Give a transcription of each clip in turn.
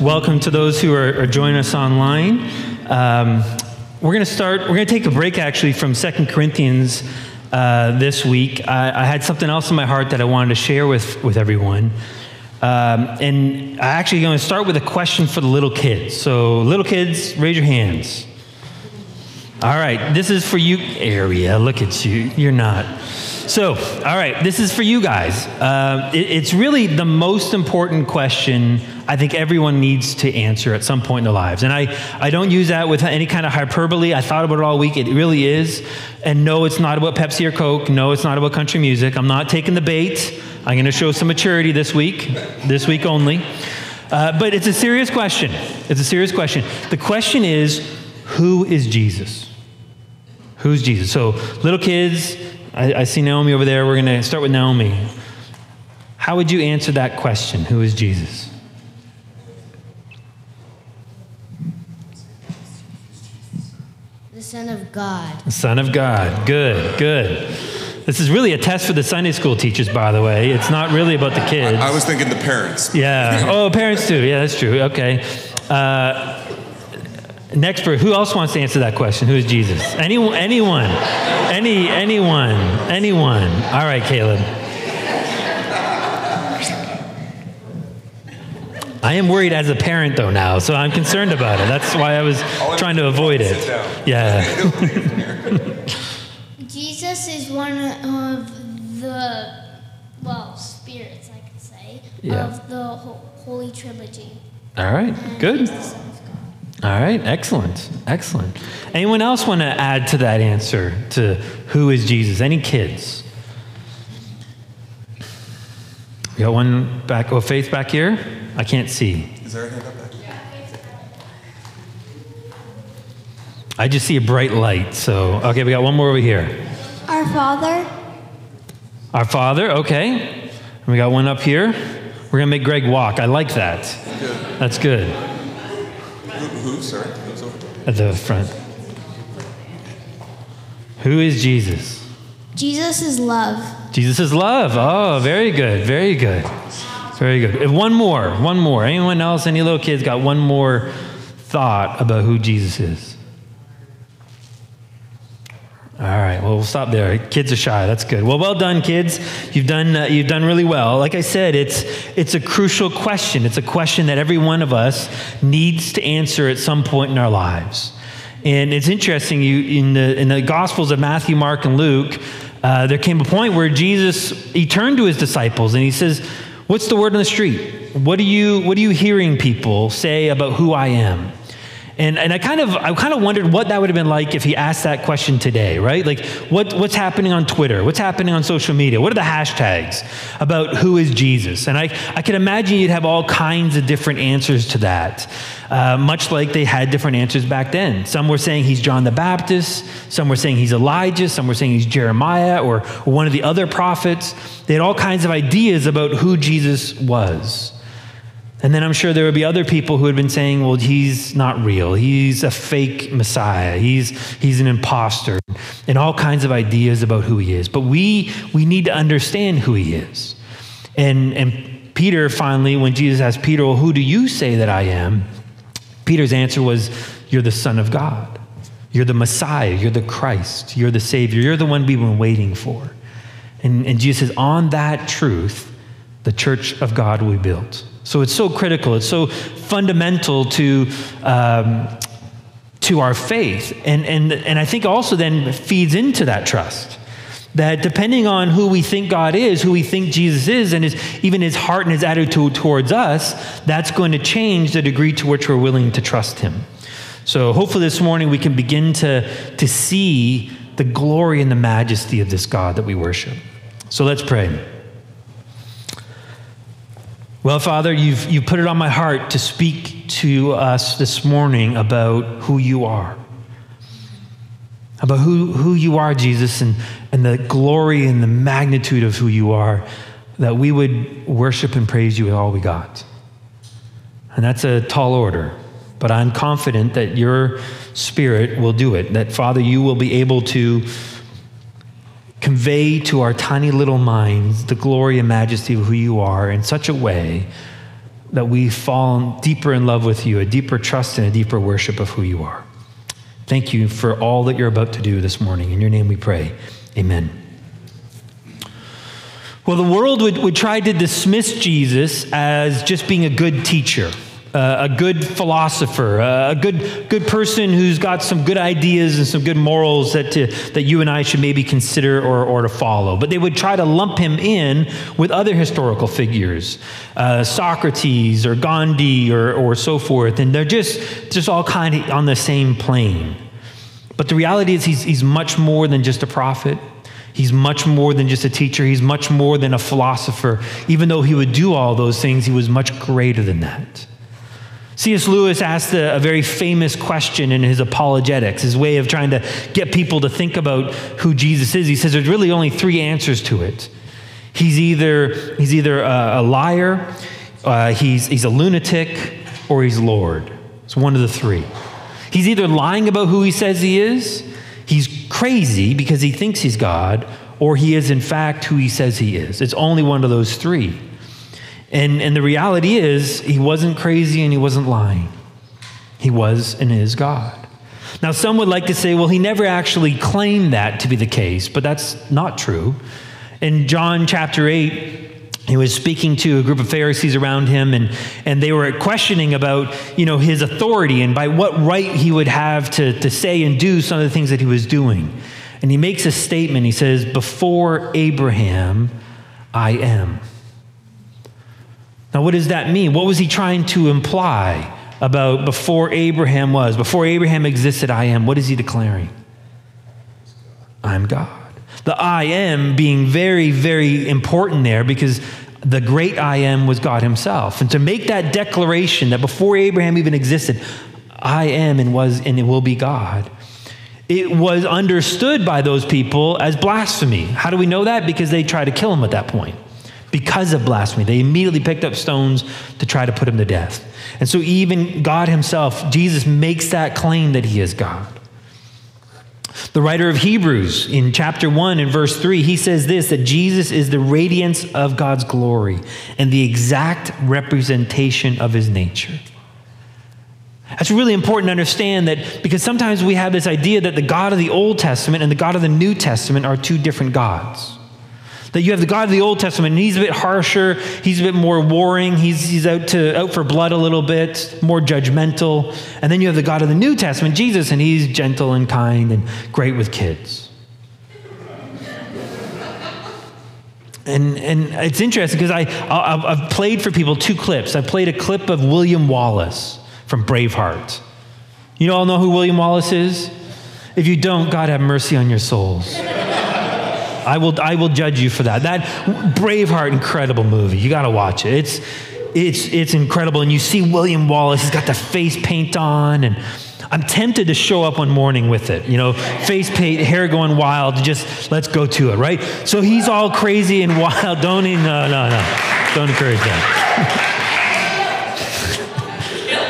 Welcome to those who are, are joining us online. Um, we're going to start, we're going to take a break actually from Second Corinthians uh, this week. I, I, had something else in my heart that I wanted to share with, with everyone. Um, and I'm actually going to start with a question for the little kids. So, little kids, raise your hands. All right, this is for you, area. Look at you. You're not. So, all right, this is for you guys. Uh, it, it's really the most important question I think everyone needs to answer at some point in their lives. And I, I don't use that with any kind of hyperbole. I thought about it all week. It really is. And no, it's not about Pepsi or Coke. No, it's not about country music. I'm not taking the bait. I'm going to show some maturity this week, this week only. Uh, but it's a serious question. It's a serious question. The question is who is Jesus? Who's Jesus? So, little kids, I, I see Naomi over there. We're going to start with Naomi. How would you answer that question? Who is Jesus? Son of God. Son of God. Good, good. This is really a test for the Sunday school teachers, by the way. It's not really about the kids. I, I was thinking the parents. Yeah. Oh, parents too. Yeah, that's true. Okay. Uh, Next, for who else wants to answer that question? Who is Jesus? Anyone? Anyone? Any? Anyone? Anyone? All right, Caleb. I am worried as a parent though now, so I'm concerned about it. That's why I was trying to avoid it. Yeah. Jesus is one of the well spirits, I could say, Yeah. of the Holy Trilogy. All right. And Good. he's the Son of God. All right, excellent, excellent. Anyone else want to add to that answer to who is Jesus? Any kids? We got one back. Oh, Faith back here. I can't see. Is there a hand up there? I just see a bright light. So, okay, we got one more over here. Our Father. Our Father. Okay. And we got one up here. We're gonna make Greg walk. I like that. That's good. Who, who? Sorry, who's over? At the front. Who is Jesus? Jesus is love. Jesus is love. Oh, very good. Very good. Very good. And One more. One more. Anyone else, any little kids got one more thought about who Jesus is? All right. Well, we'll stop there. Kids are shy. That's good. Well, well done, kids. You've done uh, you've done really well. Like I said, it's it's a crucial question. It's a question that every one of us needs to answer at some point in our lives. And it's interesting. You in the in the Gospels of Matthew, Mark, and Luke, uh, there came a point where Jesus he turned to his disciples and he says, "What's the word on the street? What are you what are you hearing people say about who I am?" And, and I kind of I kind of wondered what that would have been like if he asked that question today, right? Like what, what's happening on Twitter? What's happening on social media? What are the hashtags about who is Jesus? And I, I can imagine you'd have all kinds of different answers to that, uh, much like they had different answers back then. Some were saying he's John the Baptist, some were saying he's Elijah, some were saying he's Jeremiah or, or one of the other prophets. They had all kinds of ideas about who Jesus was. And then I'm sure there would be other people who had been saying, well, he's not real. He's a fake Messiah. He's, he's an imposter, and all kinds of ideas about who he is. But we, we need to understand who he is. And, and Peter finally, when Jesus asked Peter, well, who do you say that I am? Peter's answer was, You're the Son of God. You're the Messiah. You're the Christ. You're the Savior. You're the one we've been waiting for. And, and Jesus says, On that truth, the church of God be built. So it's so critical, it's so fundamental to, um, to our faith. And, and, and I think also then feeds into that trust. That depending on who we think God is, who we think Jesus is, and his, even his heart and his attitude towards us, that's going to change the degree to which we're willing to trust him. So hopefully this morning we can begin to, to see the glory and the majesty of this God that we worship. So let's pray. Well, Father, you've, you've put it on my heart to speak to us this morning about who you are. About who, who you are, Jesus, and, and the glory and the magnitude of who you are, that we would worship and praise you with all we got. And that's a tall order, but I'm confident that your spirit will do it, that, Father, you will be able to convey to our tiny little minds the glory and majesty of who you are in such a way that we fall deeper in love with you, a deeper trust and a deeper worship of who you are. Thank you for all that you're about to do this morning. In your name we pray. Amen. Well, the world would, would try to dismiss Jesus as just being a good teacher uh, a good philosopher, uh, a good, good person who's got some good ideas and some good morals that, to, that you and I should maybe consider or, or to follow. But they would try to lump him in with other historical figures, uh, Socrates or Gandhi or, or so forth. And they're just, just all kind of on the same plane. But the reality is, he's, he's much more than just a prophet. He's much more than just a teacher. He's much more than a philosopher. Even though he would do all those things, he was much greater than that. C.S. Lewis asked a, a, very famous question in his apologetics, his way of trying to get people to think about who Jesus is. He says there's really only three answers to it. He's either, he's either a, a liar, uh, he's, he's a lunatic, or he's Lord. It's one of the three. He's either lying about who he says he is, he's crazy because he thinks he's God, or he is in fact who he says he is. It's only one of those three. And, and the reality is, he wasn't crazy and he wasn't lying. He was and is God. Now, some would like to say, well, he never actually claimed that to be the case, but that's not true. In John chapter 8, he was speaking to a group of Pharisees around him, and, and they were questioning about you know, his authority and by what right he would have to, to say and do some of the things that he was doing. And he makes a statement. He says, Before Abraham, I am. Now, what does that mean? What was he trying to imply about before Abraham was? Before Abraham existed, I am. What is he declaring? I'm God. The I am being very, very important there because the great I am was God himself. And to make that declaration that before Abraham even existed, I am and was and it will be God. It was understood by those people as blasphemy. How do we know that? Because they tried to kill him at that point because of blasphemy. They immediately picked up stones to try to put him to death. And so, even God Himself, Jesus, makes that claim that He is God. The writer of Hebrews in chapter 1 and verse 3, he says this that Jesus is the radiance of God's glory and the exact representation of his nature. That's really important to understand that because sometimes we have this idea that the God of the Old Testament and the God of the New Testament are two different gods. That you have the God of the Old Testament, and he's a bit harsher, he's a bit more warring, he's, he's out, to, out for blood a little bit, more judgmental. And then you have the God of the New Testament, Jesus, and he's gentle and kind and great with kids. And, and it's interesting because I, I, I've played for people two clips. I played a clip of William Wallace from Braveheart. You all know who William Wallace is? If you don't, God have mercy on your souls. I will, I will judge you for that. That Braveheart, incredible movie. You got to watch it. It's, it's, it's incredible. And you see William Wallace, he's got the face paint on. And I'm tempted to show up one morning with it, you know, face paint, hair going wild. Just let's go to it, right? So he's all crazy and wild. Don't even, no, no, no. Don't encourage that.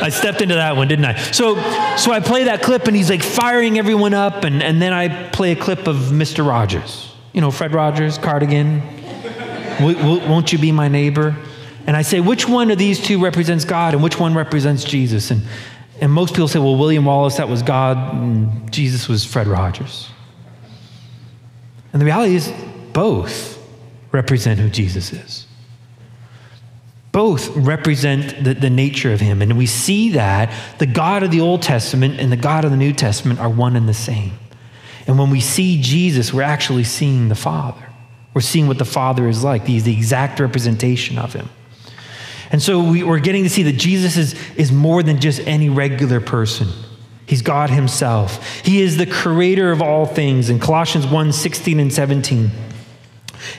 I stepped into that one, didn't I? So, so I play that clip, and he's like firing everyone up, and, and then I play a clip of Mr. Rogers. You know, Fred Rogers, Cardigan. Won't you be my neighbor? And I say, which one of these two represents God and which one represents Jesus? And, and most people say, well, William Wallace, that was God, and Jesus was Fred Rogers. And the reality is, both represent who Jesus is. Both represent the, the nature of him. And we see that the God of the Old Testament and the God of the New Testament are one and the same. And when we see Jesus, we're actually seeing the Father. We're seeing what the Father is like. He's the exact representation of him. And so we, are getting to see that Jesus is, is more than just any regular person. He's God Himself. He is the creator of all things. In Colossians 1 16 and 17,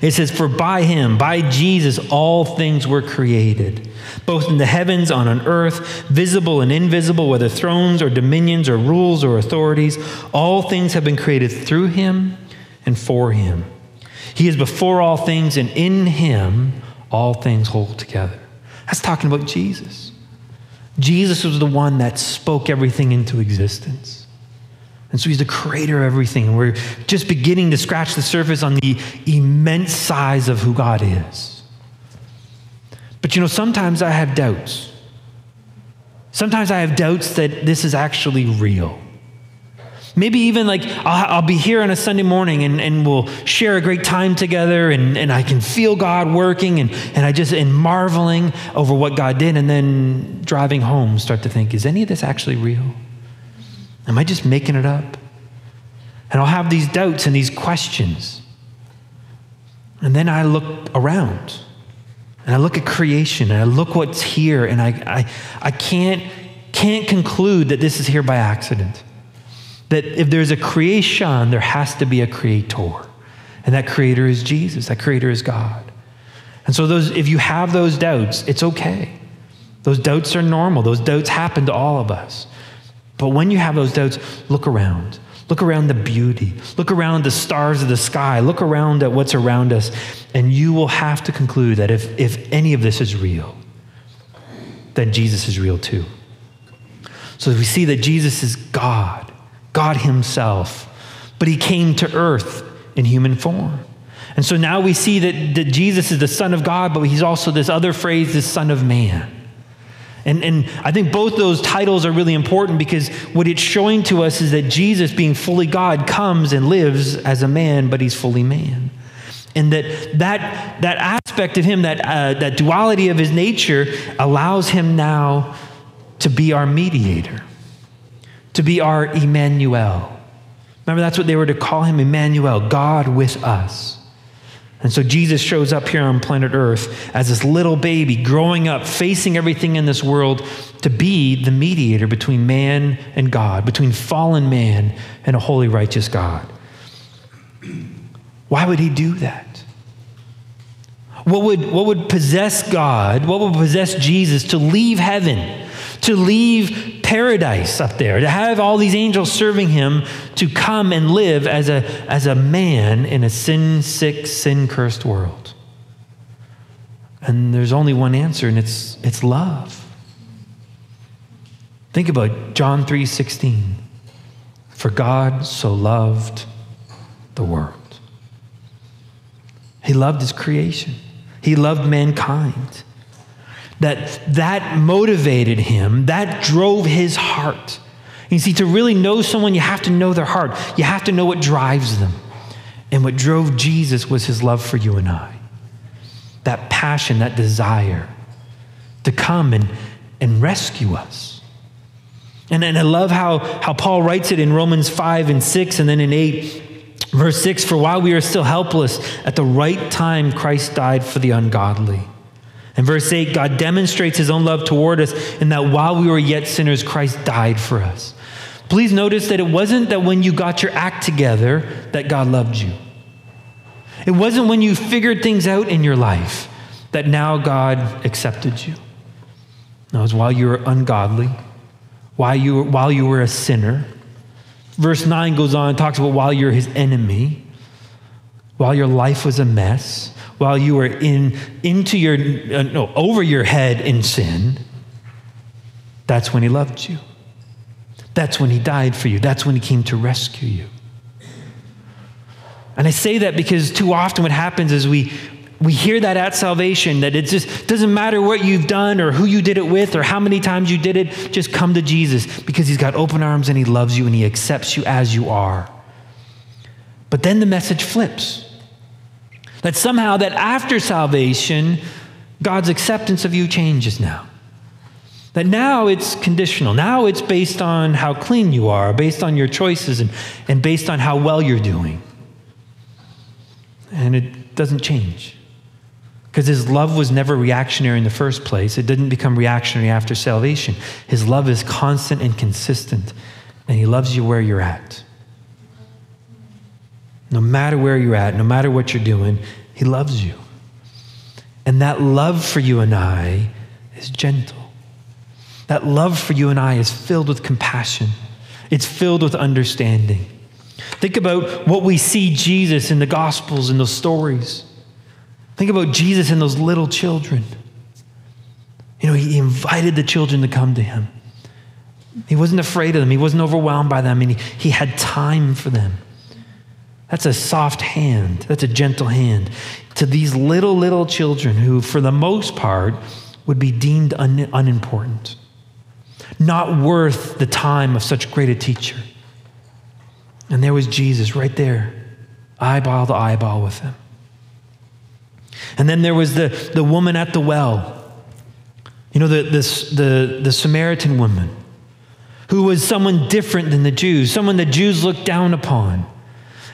It says, For by him, by Jesus, all things were created, both in the heavens and on earth, visible and invisible, whether thrones or dominions or rules or authorities. All things have been created through him and for him. He is before all things, and in him all things hold together. That's talking about Jesus. Jesus was the one that spoke everything into existence. And so he's the creator of everything. And we're just beginning to scratch the surface on the immense size of who God is. But you know, sometimes I have doubts. Sometimes I have doubts that this is actually real. Maybe even like I'll, I'll, be here on a Sunday morning and, and we'll share a great time together and, and I can feel God working and, and I just and marveling over what God did and then driving home start to think, is any of this actually real? Am I just making it up? And I'll have these doubts and these questions. And then I look around and I look at creation and I look what's here and I, I, I can't, can't conclude that this is here by accident that if there's a creation, there has to be a creator. And that creator is Jesus, that creator is God. And so those if you have those doubts, it's okay. Those doubts are normal. Those doubts happen to all of us. But when you have those doubts, look around. Look around the beauty. Look around the stars of the sky. Look around at what's around us. And you will have to conclude that if, if any of this is real, then Jesus is real too. So we see that Jesus is God. God Himself. But He came to earth in human form. And so now we see that, that Jesus is the Son of God, but He's also this other phrase, the Son of Man. And, and I think both those titles are really important because what it's showing to us is that Jesus, being fully God, comes and lives as a man, but he's fully man. And that that, that aspect of him, that, uh, that duality of his nature, allows him now to be our mediator to be our Emmanuel. Remember, that's what they were to call him Emmanuel, God with us. And so Jesus shows up here on planet Earth as this little baby growing up, facing everything in this world to be the mediator between man and God, between fallen man and a holy, righteous God. Why would he do that? What would, what would possess God, what would possess Jesus to leave heaven, to leave paradise up there, to have all these angels serving him, to come and live as a, as a man in a sin sick, sin cursed world. And there's only one answer, and it's, it's love. Think about John 3 16. For God so loved the world. He loved his creation. He loved mankind that that motivated him, that drove his heart. You see, to really know someone, you have to know their heart. You have to know what drives them. And what drove Jesus was his love for you and I. That passion, that desire to come and, and rescue us. And, and I love how, how Paul writes it in Romans 5 and 6 and then in 8, verse 6 For while we are still helpless, at the right time Christ died for the ungodly. In verse 8, God demonstrates his own love toward us in that while we were yet sinners, Christ died for us. Please notice that it wasn't that when you got your act together that God loved you. It wasn't when you figured things out in your life that now God accepted you. No, it was while you were ungodly, while you were, while you were a sinner. Verse 9 goes on and talks about while you're his enemy, while your life was a mess while you were in into your uh, no over your head in sin that's when he loved you. That's when he died for you. That's when he came to rescue you. And i say that because too often what happens is we we hear that at salvation that it just doesn't matter what you've done or who you did it with or how many times you did it just come to jesus because he's got open arms and he loves you and he accepts you as you are. But then the message flips that somehow that after salvation, God's acceptance of you changes now. That now it's conditional. Now it's based on how clean you are, based on your choices, and, and based on how well you're doing. And it doesn't change. Because his love was never reactionary in the first place. It didn't become reactionary after salvation. His love is constant and consistent, and he loves you where you're at. No matter where you're at, no matter what you're doing, He loves you. And that love for you and I is gentle. That love for you and I is filled with compassion, it's filled with understanding. Think about what we see Jesus in the Gospels and those stories. Think about Jesus and those little children. You know, he invited the children to come to him. He wasn't afraid of them, he wasn't overwhelmed by them, and he, he had time for them. That's a soft hand, that's a gentle hand to these little, little children who, for the most part, would be deemed un- unimportant, not worth the time of such great a teacher. And there was Jesus right there, eyeball to eyeball with him. And then there was the, the woman at the well. You know, the, the, the, the Samaritan woman who was someone different than the Jews, someone the Jews looked down upon.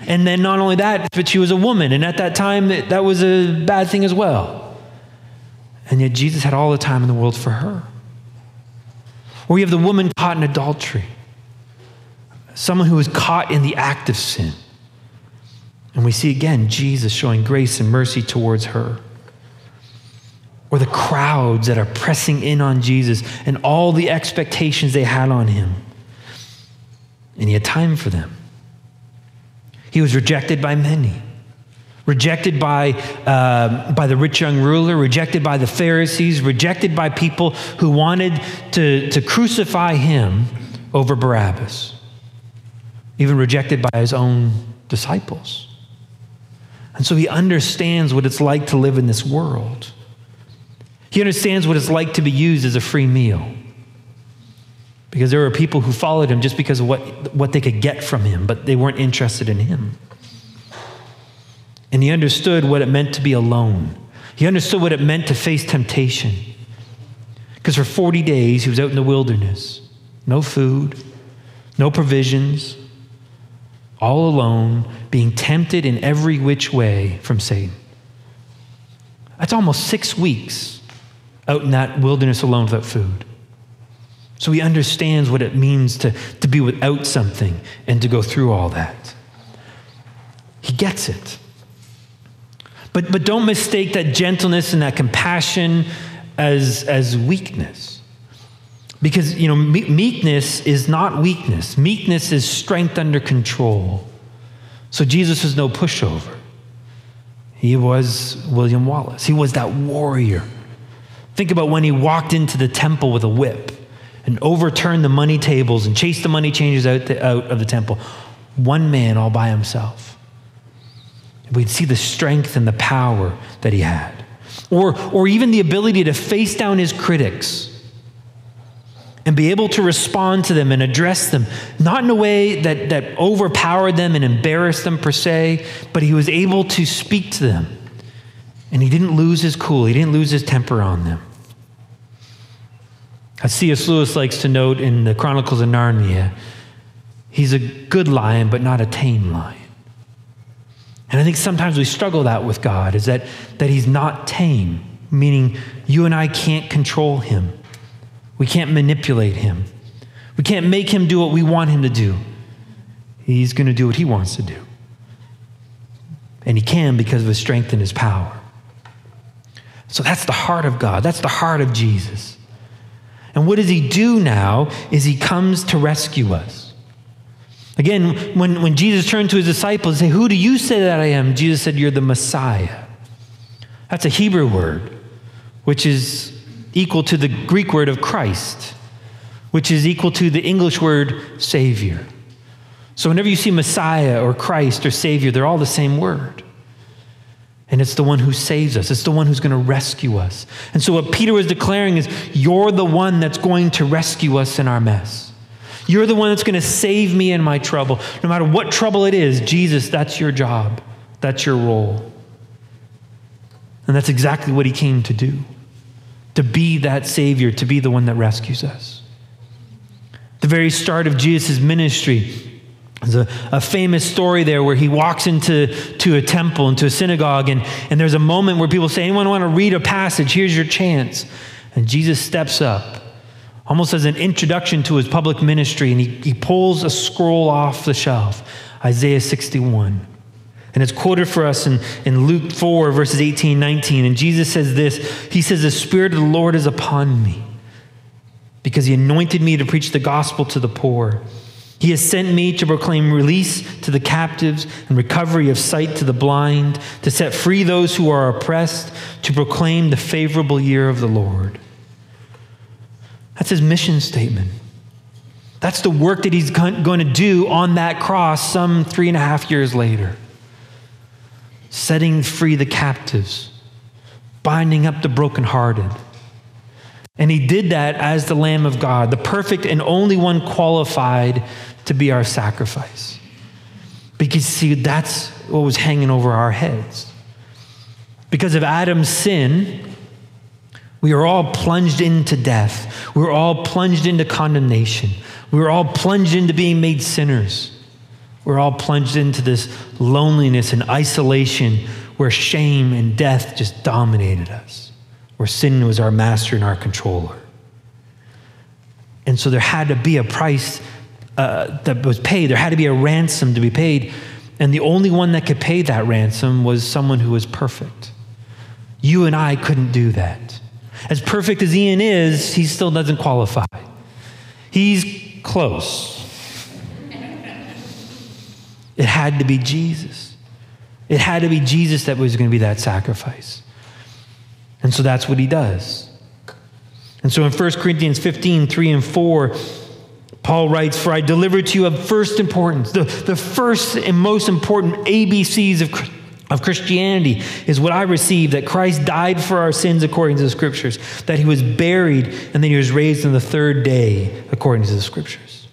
And then not only that, but she was a woman. And at that time, that was a bad thing as well. And yet Jesus had all the time in the world for her. Or you have the woman caught in adultery, someone who was caught in the act of sin. And we see again Jesus showing grace and mercy towards her. Or the crowds that are pressing in on Jesus and all the expectations they had on him. And he had time for them. He was rejected by many. Rejected by, uh, by the rich young ruler, rejected by the Pharisees, rejected by people who wanted to, to crucify him over Barabbas, even rejected by his own disciples. And so he understands what it's like to live in this world. He understands what it's like to be used as a free meal. Because there were people who followed him just because of what, what they could get from him, but they weren't interested in him. And he understood what it meant to be alone. He understood what it meant to face temptation. Because for 40 days, he was out in the wilderness no food, no provisions, all alone, being tempted in every which way from Satan. That's almost six weeks out in that wilderness alone without food. So he understands what it means to, to be without something and to go through all that. He gets it. But, but don't mistake that gentleness and that compassion as, as weakness. Because, you know, meekness is not weakness. Meekness is strength under control. So Jesus was no pushover. He was William Wallace. He was that warrior. Think about when he walked into the temple with a whip and overturn the money tables and chase the money changers out, the, out of the temple. One man all by himself. We'd see the strength and the power that he had. Or, or even the ability to face down his critics and be able to respond to them and address them, not in a way that, that overpowered them and embarrassed them per se, but he was able to speak to them. And he didn't lose his cool, he didn't lose his temper on them. As C.S. Lewis likes to note in the Chronicles of Narnia, he's a good lion, but not a tame lion. And I think sometimes we struggle that with God, is that, that he's not tame, meaning you and I can't control him. We can't manipulate him. We can't make him do what we want him to do. He's going to do what he wants to do. And he can because of his strength and his power. So that's the heart of God. That's the heart of Jesus. And what does he do now is he comes to rescue us. Again, when, when Jesus turned to his disciples and said, Who do you say that I am? Jesus said, You're the Messiah. That's a Hebrew word, which is equal to the Greek word of Christ, which is equal to the English word Savior. So whenever you see Messiah or Christ or Savior, they're all the same word. And it's the one who saves us. It's the one who's going to rescue us. And so, what Peter was declaring is, You're the one that's going to rescue us in our mess. You're the one that's going to save me in my trouble. No matter what trouble it is, Jesus, that's your job. That's your role. And that's exactly what he came to do to be that Savior, to be the one that rescues us. The very start of Jesus' ministry, there's a, a, famous story there where he walks into to a temple, into a synagogue, and, and there's a moment where people say, Anyone want to read a passage? Here's your chance. And Jesus steps up, almost as an introduction to his public ministry, and he, he pulls a scroll off the shelf Isaiah 61. And it's quoted for us in, in Luke 4, verses 18 19. And Jesus says this He says, The Spirit of the Lord is upon me because He anointed me to preach the gospel to the poor. He has sent me to proclaim release to the captives and recovery of sight to the blind, to set free those who are oppressed, to proclaim the favorable year of the Lord. That's his mission statement. That's the work that he's going to do on that cross some three and a half years later. Setting free the captives, binding up the brokenhearted. And he did that as the Lamb of God, the perfect and only one qualified to be our sacrifice. Because, see, that's what was hanging over our heads. Because of Adam's sin, we are all plunged into death. We are all plunged into condemnation. We are all plunged into being made sinners. We're all plunged into this loneliness and isolation where shame and death just dominated us, where sin was our master and our controller. And so there had to be a price uh, that was paid, there had to be a ransom to be paid. And the only one that could pay that ransom was someone who was perfect. You and I couldn't do that. As perfect as Ian is, he still doesn't qualify. He's close. It had to be Jesus. It had to be Jesus that was going to be that sacrifice. And so that's what he does. And so in 1 Corinthians 15, 3 and 4, Paul writes, For I delivered to you of first importance, the, the first and most important ABCs of of Christianity is what I received that Christ died for our sins according to the scriptures, that he was buried, and then he was raised on the third day according to the scriptures.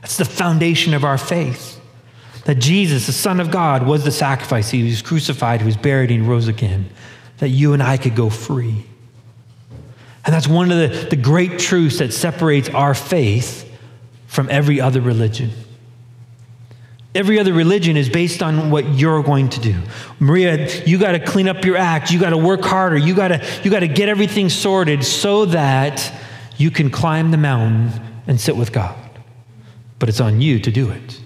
That's the foundation of our faith. That Jesus, the Son of God, was the sacrifice. He was crucified, he was buried, and he rose again, that you and I could go free. And that's one of the, the great truths that separates our faith from every other religion. Every other religion is based on what you're going to do. Maria, you got to clean up your act. You got to work harder. You got to you got to get everything sorted so that you can climb the mountain and sit with God. But it's on you to do it.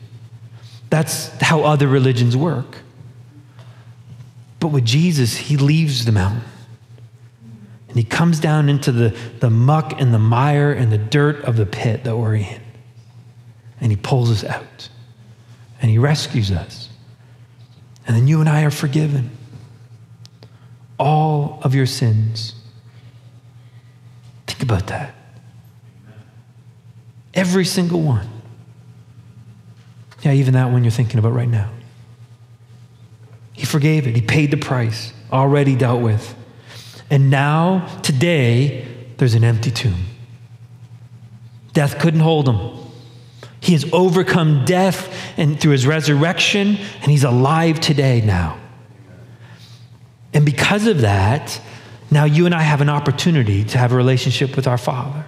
That's how other religions work. But with Jesus, he leaves the mountain. And he comes down into the, the muck and the mire and the dirt of the pit that we're in. And he pulls us out and he rescues us. And then you and I are forgiven. All of your sins. Think about that. Every single one. Yeah, even that one you're thinking about right now. He forgave it, He paid the price, already dealt with. And now, today, there's an empty tomb. Death couldn't hold him. He has overcome death and through his resurrection, and he's alive today now. And because of that, now you and I have an opportunity to have a relationship with our Father.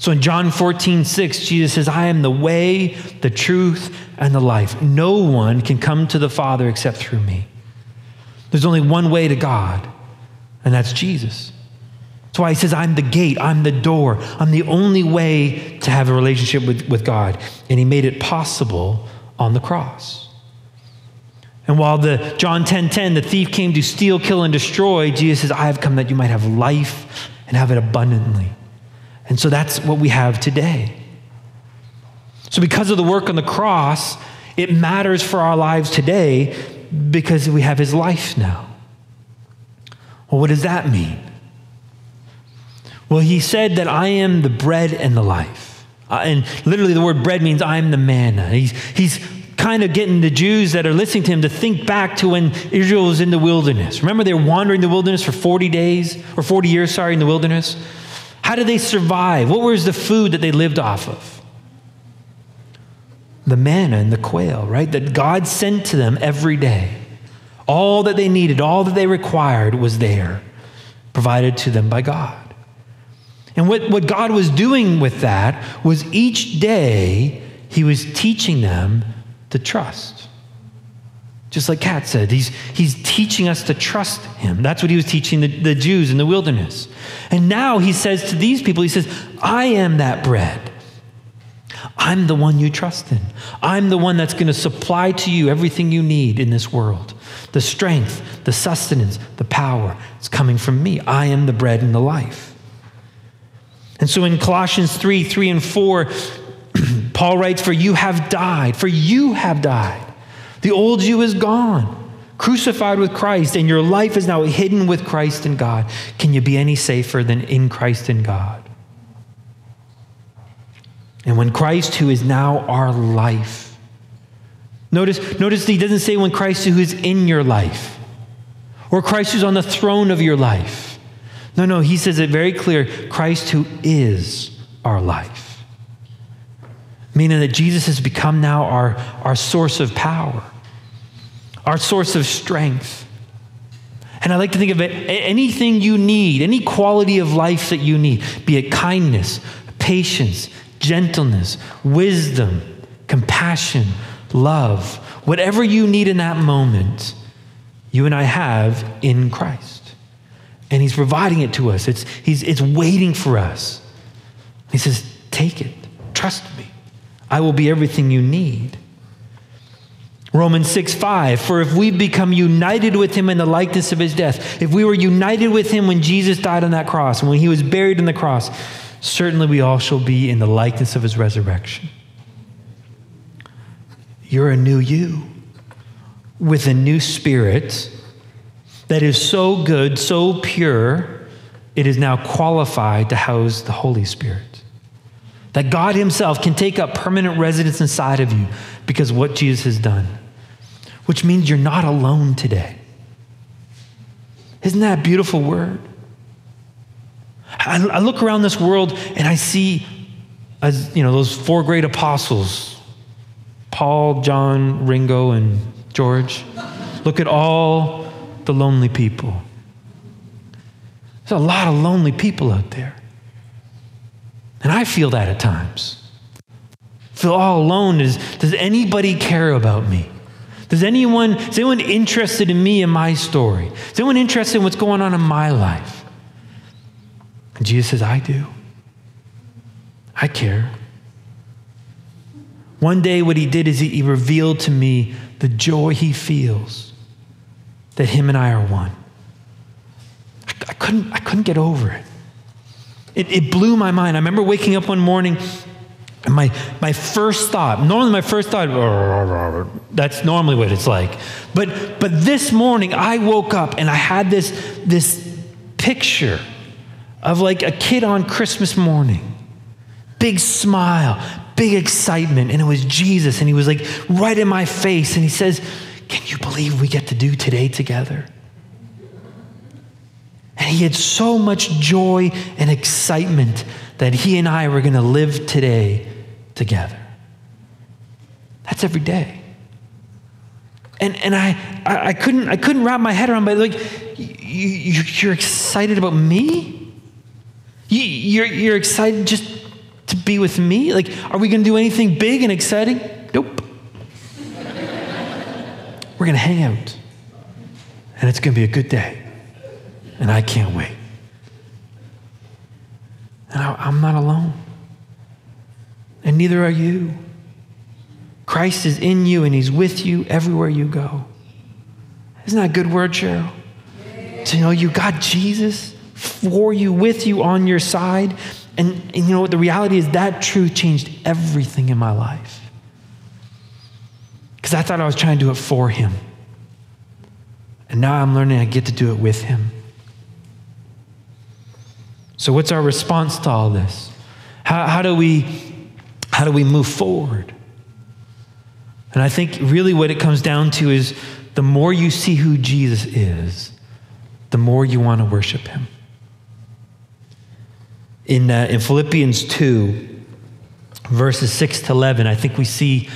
So in John 14, 6, Jesus says, I am the way, the truth, and the life. No one can come to the Father except through me. There's only one way to God, and that's Jesus. That's why he says, I'm the gate, I'm the door, I'm the only way to have a relationship with, with God. And he made it possible on the cross. And while the John 10 10, the thief came to steal, kill, and destroy, Jesus says, I have come that you might have life and have it abundantly. And so that's what we have today. So, because of the work on the cross, it matters for our lives today because we have his life now. Well, what does that mean? Well, he said that I am the bread and the life. Uh, and literally, the word bread means I'm the manna. He's, he's kind of getting the Jews that are listening to him to think back to when Israel was in the wilderness. Remember, they were wandering the wilderness for 40 days, or 40 years, sorry, in the wilderness? How did they survive? What was the food that they lived off of? The manna and the quail, right? That God sent to them every day. All that they needed, all that they required was there, provided to them by God. And what, what God was doing with that was each day he was teaching them to trust. Just like Kat said, he's, he's teaching us to trust him. That's what he was teaching the, the Jews in the wilderness. And now he says to these people, he says, I am that bread. I'm the one you trust in. I'm the one that's going to supply to you everything you need in this world. The strength, the sustenance, the power it's coming from me. I am the bread and the life. And so in Colossians 3 3 and 4, Paul writes, For you have died, for you have died. The old you is gone, crucified with Christ, and your life is now hidden with Christ in God. Can you be any safer than in Christ in God? And when Christ, who is now our life, notice, notice he doesn't say when Christ who is in your life, or Christ who's on the throne of your life. No, no, he says it very clear Christ who is our life. Meaning that Jesus has become now our, our source of power, our source of strength. And I like to think of it anything you need, any quality of life that you need, be it kindness, patience, gentleness, wisdom, compassion, love, whatever you need in that moment, you and I have in Christ. And He's providing it to us, it's, he's, it's waiting for us. He says, Take it, trust me. I will be everything you need. Romans 6 5, for if we become united with him in the likeness of his death, if we were united with him when Jesus died on that cross and when he was buried in the cross, certainly we all shall be in the likeness of his resurrection. You're a new you with a new spirit that is so good, so pure, it is now qualified to house the Holy Spirit. That God Himself can take up permanent residence inside of you because what Jesus has done, which means you're not alone today. Isn't that a beautiful word? I, I look around this world and I see, as you know, those four great apostles Paul, John, Ringo, and George. Look at all the lonely people. There's a lot of lonely people out there. And I feel that at times. Feel all alone. Is, does anybody care about me? Does anyone, is anyone interested in me and my story? Is anyone interested in what's going on in my life? And Jesus says, I do. I care. One day, what he did is he revealed to me the joy he feels that him and I are one. I couldn't, I couldn't get over it. It. It blew my mind. I remember waking up one morning and my, my first thought, normally my first thought, that's normally what it's like. But, but this morning I woke up and I had this, this picture of like a kid on Christmas morning. Big smile, big excitement. And it was Jesus. And he was like right in my face. And he says, Can you believe we get to do today together? And he had so much joy and excitement that he and I were going to live today together. That's every day. And, and I, I, I couldn't, I couldn't wrap my head around, but like, you, you're excited about me? You, you're, you're excited just to be with me? Like, are we going to do anything big and exciting? Nope. We're going to hang out. And it's going to be a good day. And I can't wait. And I, I'm not alone. And neither are you. Christ is in you and he's with you everywhere you go. Isn't that a good word, Cheryl? To know you got Jesus for you, with you, on your side. And, and you know what? The reality is that truth changed everything in my life. Because I thought I was trying to do it for him. And now I'm learning I get to do it with him. So, what's our response to all this? How, how, do we, how do we move forward? And I think really what it comes down to is the more you see who Jesus is, the more you want to worship him in, uh, in Philippians 2, verses 6 to 11, I think we see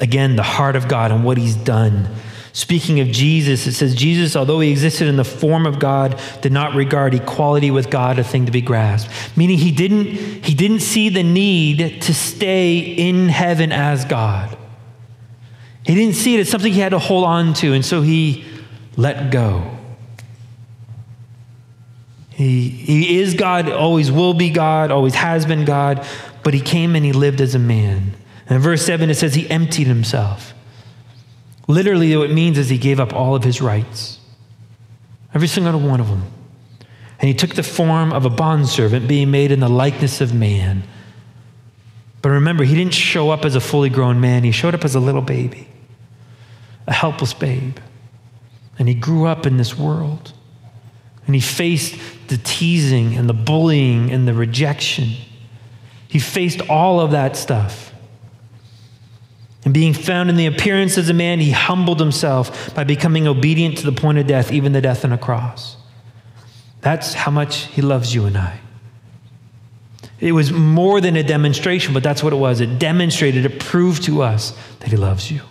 again the heart of God and what he's done. Speaking of Jesus, it says, Jesus, although he existed in the form of God, did not regard equality with God a thing to be grasped. Meaning he didn't, he didn't see the need to stay in heaven as God. He didn't see it as something he had to hold on to, and so he let go. He, he is God, always will be God, always has been God, but he came and he lived as a man. And in verse 7, it says he emptied himself. Literally, what it means is he gave up all of his rights, every single one of them. And he took the form of a bondservant, being made in the likeness of man. But remember, he didn't show up as a fully grown man, he showed up as a little baby, a helpless babe. And he grew up in this world. And he faced the teasing and the bullying and the rejection. He faced all of that stuff. And being found in the appearance as a man, he humbled himself by becoming obedient to the point of death, even the death on a cross. That's how much he loves you and I. It was more than a demonstration, but that's what it was. It demonstrated, it proved to us that he loves you.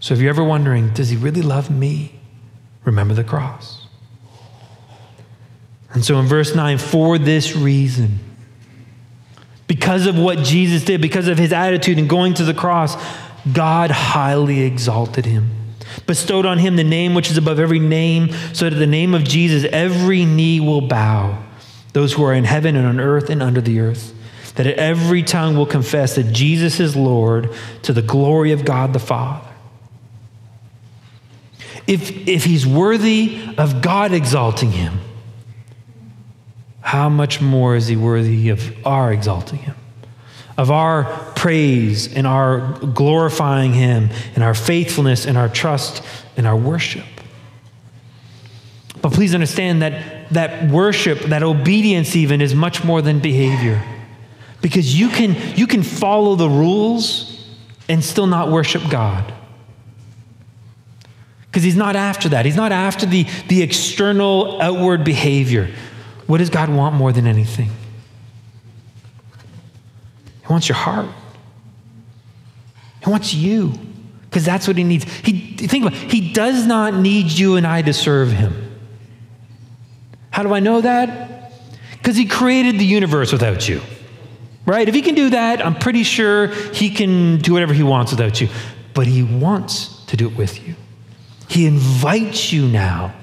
So if you're ever wondering, does he really love me? Remember the cross. And so in verse 9, for this reason, because of what Jesus did, because of his attitude and going to the cross, God highly exalted him, bestowed on him the name which is above every name, so that the name of Jesus every knee will bow, those who are in heaven and on earth and under the earth, that every tongue will confess that Jesus is Lord to the glory of God the Father. If, if he's worthy of God exalting him, how much more is he worthy of our exalting him, of our praise and our glorifying him, and our faithfulness and our trust and our worship? But please understand that that worship, that obedience even, is much more than behavior. Because you can, you can follow the rules and still not worship God. Because he's not after that. He's not after the, the external, outward behavior. What does God want more than anything? He wants your heart. He wants you, because that's what he needs. He think about it, he does not need you and I to serve him. How do I know that? Because he created the universe without you. Right? If he can do that, I'm pretty sure he can do whatever he wants without you. But he wants to do it with you. He invites you now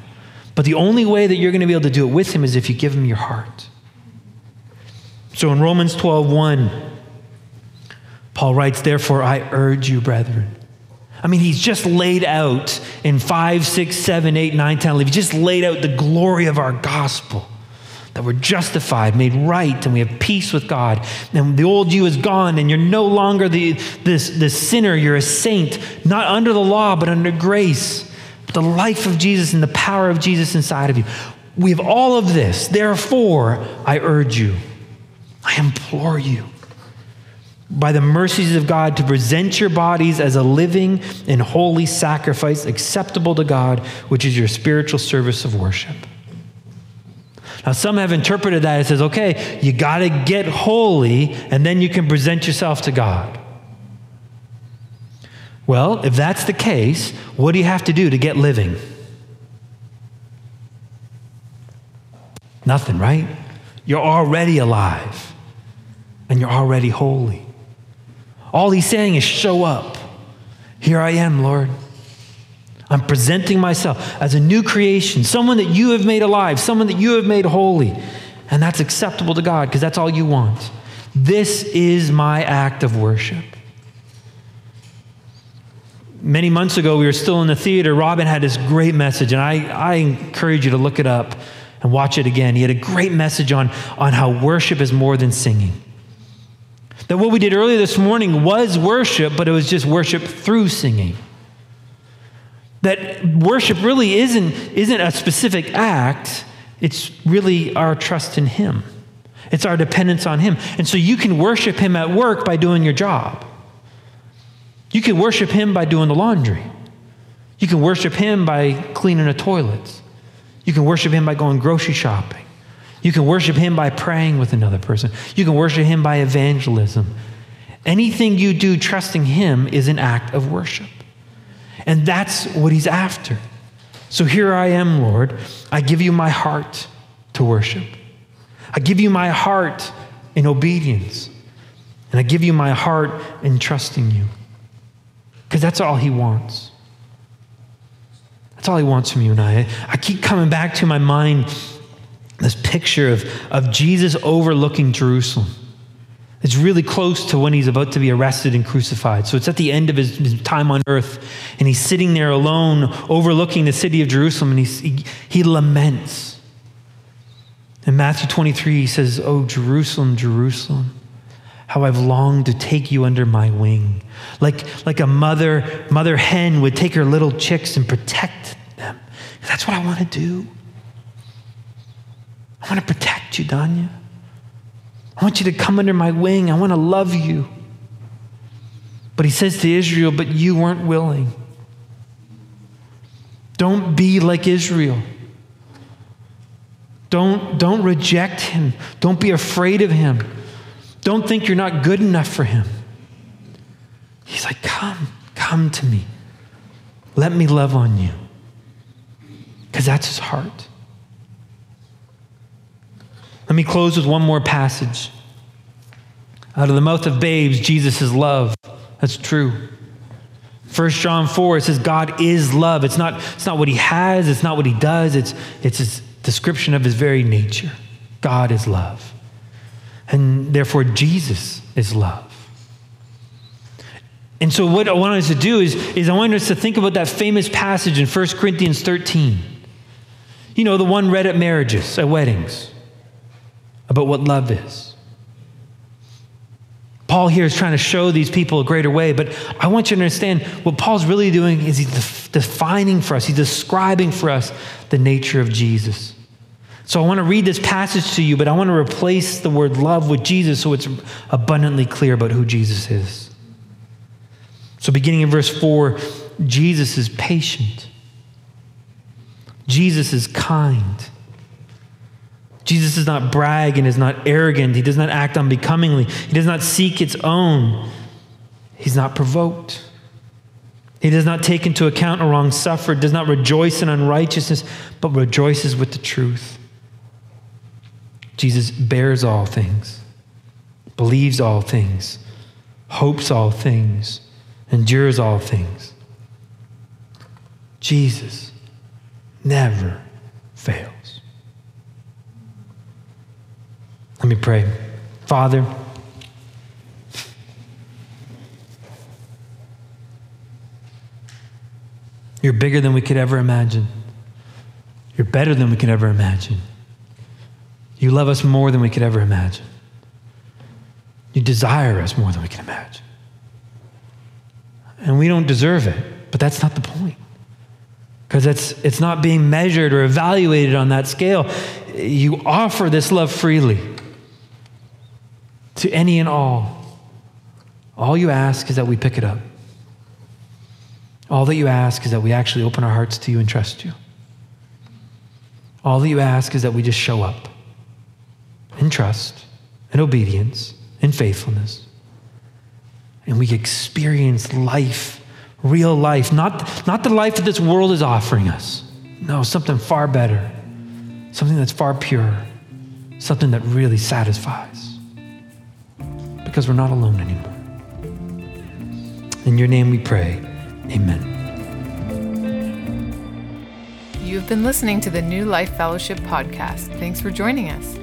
but the only way that you're going to be able to do it with him is if you give him your heart. So in Romans 12, 1, Paul writes, Therefore I urge you, brethren. I mean, he's just laid out in 5, 6, 7, 8, 9, 10, 11. He just laid out the glory of our gospel that we're justified, made right, and we have peace with God. And the old you is gone, and you're no longer the, this, this sinner. You're a saint, not under the law, but under grace the life of Jesus and the power of Jesus inside of you. We have all of this. Therefore, I urge you, I implore you, by the mercies of God, to present your bodies as a living and holy sacrifice acceptable to God, which is your spiritual service of worship. Now, some have interpreted that as says, okay, you got to get holy, and then you can present yourself to God. Well, if that's the case, what do you have to do to get living? Nothing, right? You're already alive and you're already holy. All he's saying is show up. Here I am, Lord. I'm presenting myself as a new creation, someone that you have made alive, someone that you have made holy. And that's acceptable to God because that's all you want. This is my act of worship many months ago, we were still in the theater. Robin had this great message, and I, I encourage you to look it up and watch it again. He had a great message on, on how worship is more than singing. That what we did earlier this morning was worship, but it was just worship through singing. That worship really isn't, isn't a specific act, it's really our trust in Him. It's our dependence on Him. And so you can worship Him at work by doing your job. You can worship Him by doing the laundry. You can worship Him by cleaning the toilets. You can worship Him by going grocery shopping. You can worship Him by praying with another person. You can worship Him by evangelism. Anything you do trusting Him is an act of worship. And that's what He's after. So here I am, Lord. I give you my heart to worship. I give you my heart in obedience. And I give you my heart in trusting you. That's all he wants. That's all he wants from you and I. I keep coming back to my mind this picture of, of Jesus overlooking Jerusalem. It's really close to when he's about to be arrested and crucified. So it's at the end of his, his time on earth, and he's sitting there alone, overlooking the city of Jerusalem, and he, he laments. In Matthew 23, he says, Oh, Jerusalem, Jerusalem, how I've longed to take you under my wing. Like, like a mother, mother hen would take her little chicks and protect them. That's what I want to do. I want to protect you, Danya. I want you to come under my wing. I want to love you. But he says to Israel, But you weren't willing. Don't be like Israel. Don't, don't reject him. Don't be afraid of him. Don't think you're not good enough for him. He's like, Come, come to me. Let me love on you. Because that's his heart. Let me close with one more passage. Out of the mouth of babes, Jesus is love. That's true. 1 John 4, it says God is love. It's not, it's not what he has, it's not what he does, it's, it's his description of his very nature. God is love. And therefore, Jesus is love. And so, what I want us to do is, is I want us to think about that famous passage in 1 Corinthians 13. You know, the one read at marriages, at weddings about what love is. Paul here is trying to show these people a greater way, but I want you to understand what Paul's really doing is he's defining for us, he's describing for us the nature of Jesus. So I want to read this passage to you, but I want to replace the word love with Jesus so it's abundantly clear about who Jesus is. So beginning in verse 4, Jesus is patient. Jesus is kind. Jesus does not brag and is not arrogant. He does not act unbecomingly. He does not seek its own. He's not provoked. He does not take into account a wrong suffered, does not rejoice in unrighteousness, but rejoices with the truth. Jesus bears all things, believes all things, hopes all things, endures all things. Jesus never fails. Let me pray. Father, you're bigger than we could ever imagine. You're better than we could ever imagine. You love us more than we could ever imagine. You desire us more than we can imagine. And we don't deserve it, but that's not the point. Because it's, it's not being measured or evaluated on that scale. You offer this love freely to any and all. All you ask is that we pick it up. All that you ask is that we actually open our hearts to you and trust you. All that you ask is that we just show up in trust, in obedience, in faithfulness. And we experience life, real life, not, not the life that this world is offering us. No, something far better, something that's far pure, something that really satisfies because we're not alone anymore. In your name we pray. Amen. You've been listening to the New Life Fellowship podcast. Thanks for joining us.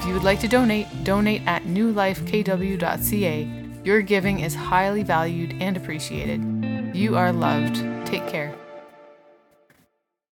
If you would like to donate, donate at newlifekw.ca. Your giving is highly valued and appreciated. You are loved. Take care.